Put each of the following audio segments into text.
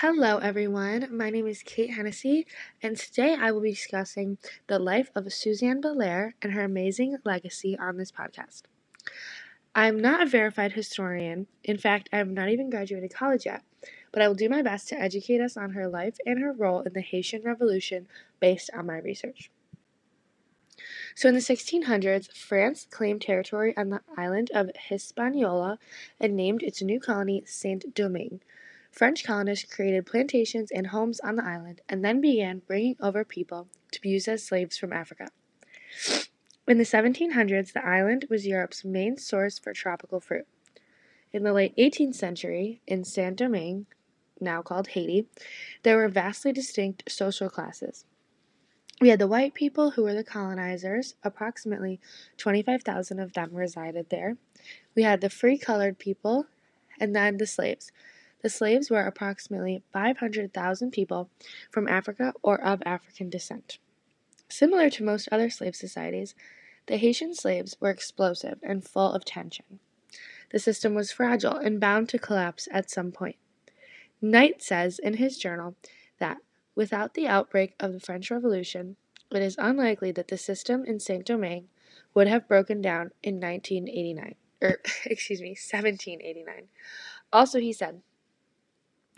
Hello, everyone. My name is Kate Hennessy, and today I will be discussing the life of Suzanne Belair and her amazing legacy on this podcast. I'm not a verified historian. In fact, I have not even graduated college yet, but I will do my best to educate us on her life and her role in the Haitian Revolution based on my research. So, in the 1600s, France claimed territory on the island of Hispaniola and named its new colony Saint Domingue. French colonists created plantations and homes on the island and then began bringing over people to be used as slaves from Africa. In the 1700s, the island was Europe's main source for tropical fruit. In the late 18th century, in Saint Domingue, now called Haiti, there were vastly distinct social classes. We had the white people who were the colonizers, approximately 25,000 of them resided there. We had the free colored people, and then the slaves, the slaves were approximately 500,000 people from Africa or of African descent. Similar to most other slave societies, the Haitian slaves were explosive and full of tension. The system was fragile and bound to collapse at some point. Knight says in his journal that without the outbreak of the French Revolution, it is unlikely that the system in Saint Domingue would have broken down in 1989 or er, excuse me 1789 also he said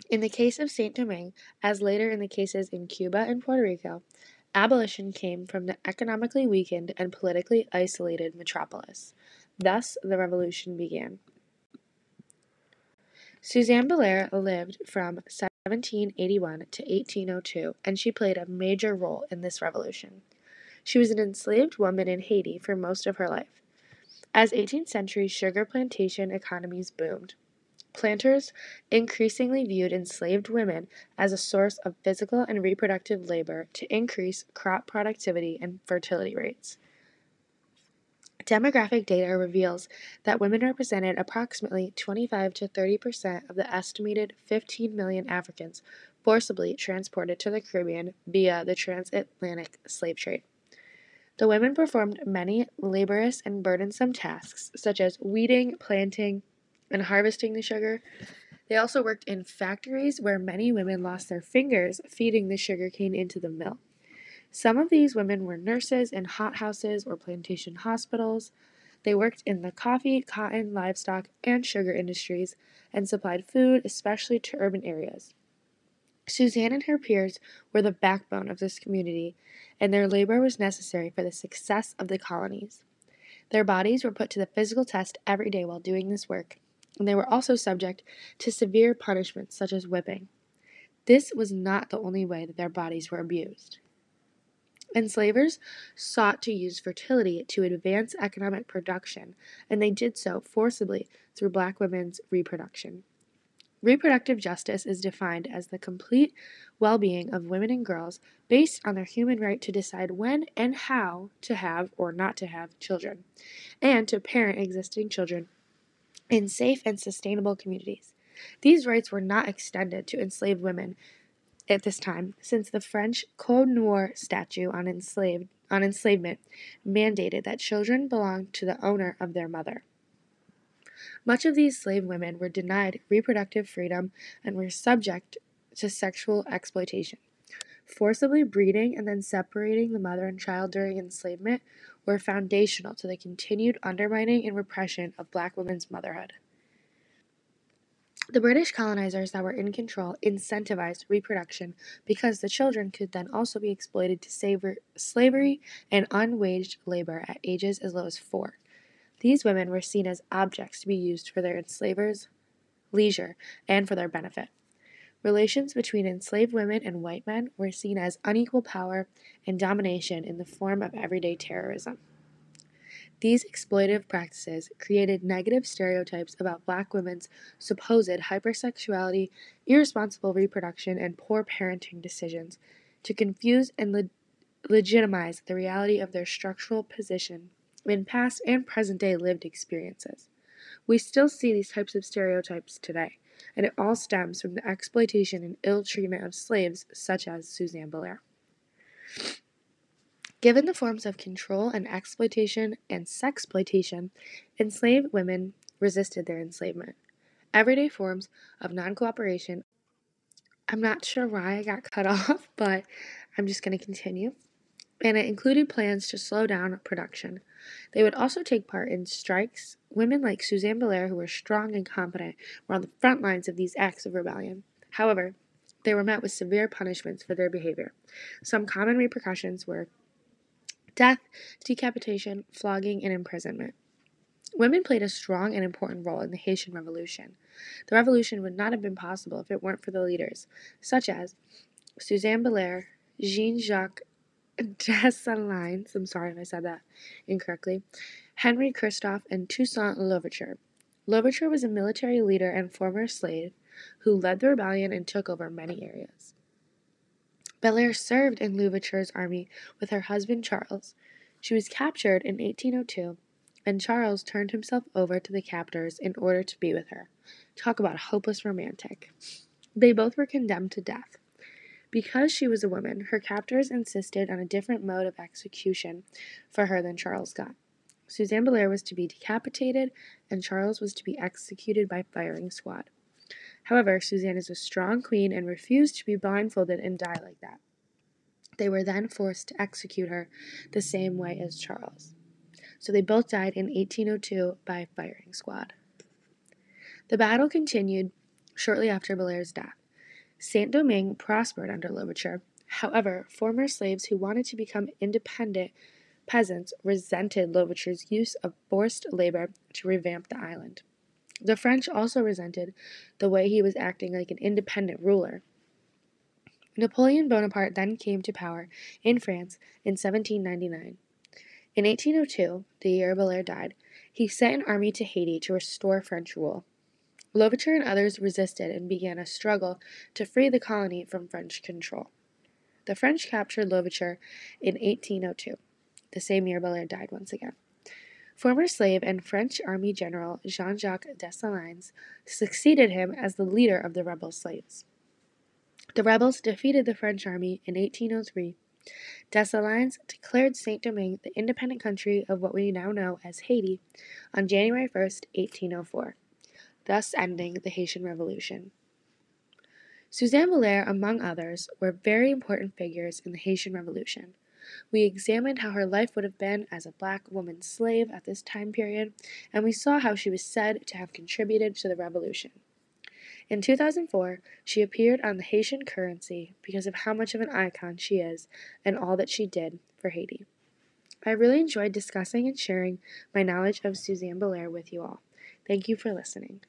in the case of Saint Domingue, as later in the cases in Cuba and Puerto Rico, abolition came from the economically weakened and politically isolated metropolis. Thus, the revolution began. Suzanne Belair lived from 1781 to 1802, and she played a major role in this revolution. She was an enslaved woman in Haiti for most of her life. As 18th century sugar plantation economies boomed, Planters increasingly viewed enslaved women as a source of physical and reproductive labor to increase crop productivity and fertility rates. Demographic data reveals that women represented approximately 25 to 30 percent of the estimated 15 million Africans forcibly transported to the Caribbean via the transatlantic slave trade. The women performed many laborious and burdensome tasks, such as weeding, planting, and harvesting the sugar. They also worked in factories where many women lost their fingers feeding the sugar cane into the mill. Some of these women were nurses in hothouses or plantation hospitals. They worked in the coffee, cotton, livestock, and sugar industries and supplied food, especially to urban areas. Suzanne and her peers were the backbone of this community, and their labor was necessary for the success of the colonies. Their bodies were put to the physical test every day while doing this work, and they were also subject to severe punishments such as whipping. This was not the only way that their bodies were abused. Enslavers sought to use fertility to advance economic production, and they did so forcibly through black women's reproduction. Reproductive justice is defined as the complete well being of women and girls based on their human right to decide when and how to have or not to have children, and to parent existing children in safe and sustainable communities. These rights were not extended to enslaved women at this time, since the French Code Noir statute on, enslaved, on enslavement mandated that children belonged to the owner of their mother. Much of these slave women were denied reproductive freedom and were subject to sexual exploitation. Forcibly breeding and then separating the mother and child during enslavement were foundational to the continued undermining and repression of black women's motherhood. The British colonizers that were in control incentivized reproduction because the children could then also be exploited to savor, slavery and unwaged labor at ages as low as four. These women were seen as objects to be used for their enslavers' leisure and for their benefit. Relations between enslaved women and white men were seen as unequal power and domination in the form of everyday terrorism. These exploitative practices created negative stereotypes about black women's supposed hypersexuality, irresponsible reproduction, and poor parenting decisions to confuse and le- legitimize the reality of their structural position in past and present day lived experiences. We still see these types of stereotypes today and it all stems from the exploitation and ill treatment of slaves such as Suzanne Belair. Given the forms of control and exploitation and sexploitation, enslaved women resisted their enslavement. Everyday forms of non cooperation I'm not sure why I got cut off, but I'm just going to continue. And it included plans to slow down production. They would also take part in strikes. Women like Suzanne Belair, who were strong and competent, were on the front lines of these acts of rebellion. However, they were met with severe punishments for their behavior. Some common repercussions were death, decapitation, flogging, and imprisonment. Women played a strong and important role in the Haitian Revolution. The revolution would not have been possible if it weren't for the leaders, such as Suzanne Belair, Jean Jacques Dessalines, I'm sorry if I said that incorrectly, Henry Christophe, and Toussaint Louverture. Louverture was a military leader and former slave who led the rebellion and took over many areas. Belair served in Louverture's army with her husband Charles. She was captured in 1802, and Charles turned himself over to the captors in order to be with her. Talk about a hopeless romantic. They both were condemned to death. Because she was a woman, her captors insisted on a different mode of execution for her than Charles got. Suzanne Belair was to be decapitated, and Charles was to be executed by firing squad. However, Suzanne is a strong queen and refused to be blindfolded and die like that. They were then forced to execute her the same way as Charles. So they both died in 1802 by firing squad. The battle continued shortly after Belair's death. Saint Domingue prospered under Louverture. However, former slaves who wanted to become independent peasants resented Louverture's use of forced labor to revamp the island. The French also resented the way he was acting like an independent ruler. Napoleon Bonaparte then came to power in France in 1799. In 1802, the year Belair died, he sent an army to Haiti to restore French rule. Louverture and others resisted and began a struggle to free the colony from French control. The French captured Louverture in 1802, the same year Belair died once again. Former slave and French army general Jean Jacques Dessalines succeeded him as the leader of the rebel slaves. The rebels defeated the French army in 1803. Dessalines declared Saint Domingue the independent country of what we now know as Haiti on January 1, 1804 thus ending the Haitian Revolution. Suzanne Belair, among others, were very important figures in the Haitian Revolution. We examined how her life would have been as a black woman slave at this time period, and we saw how she was said to have contributed to the revolution. In 2004, she appeared on the Haitian currency because of how much of an icon she is and all that she did for Haiti. I really enjoyed discussing and sharing my knowledge of Suzanne Belair with you all. Thank you for listening.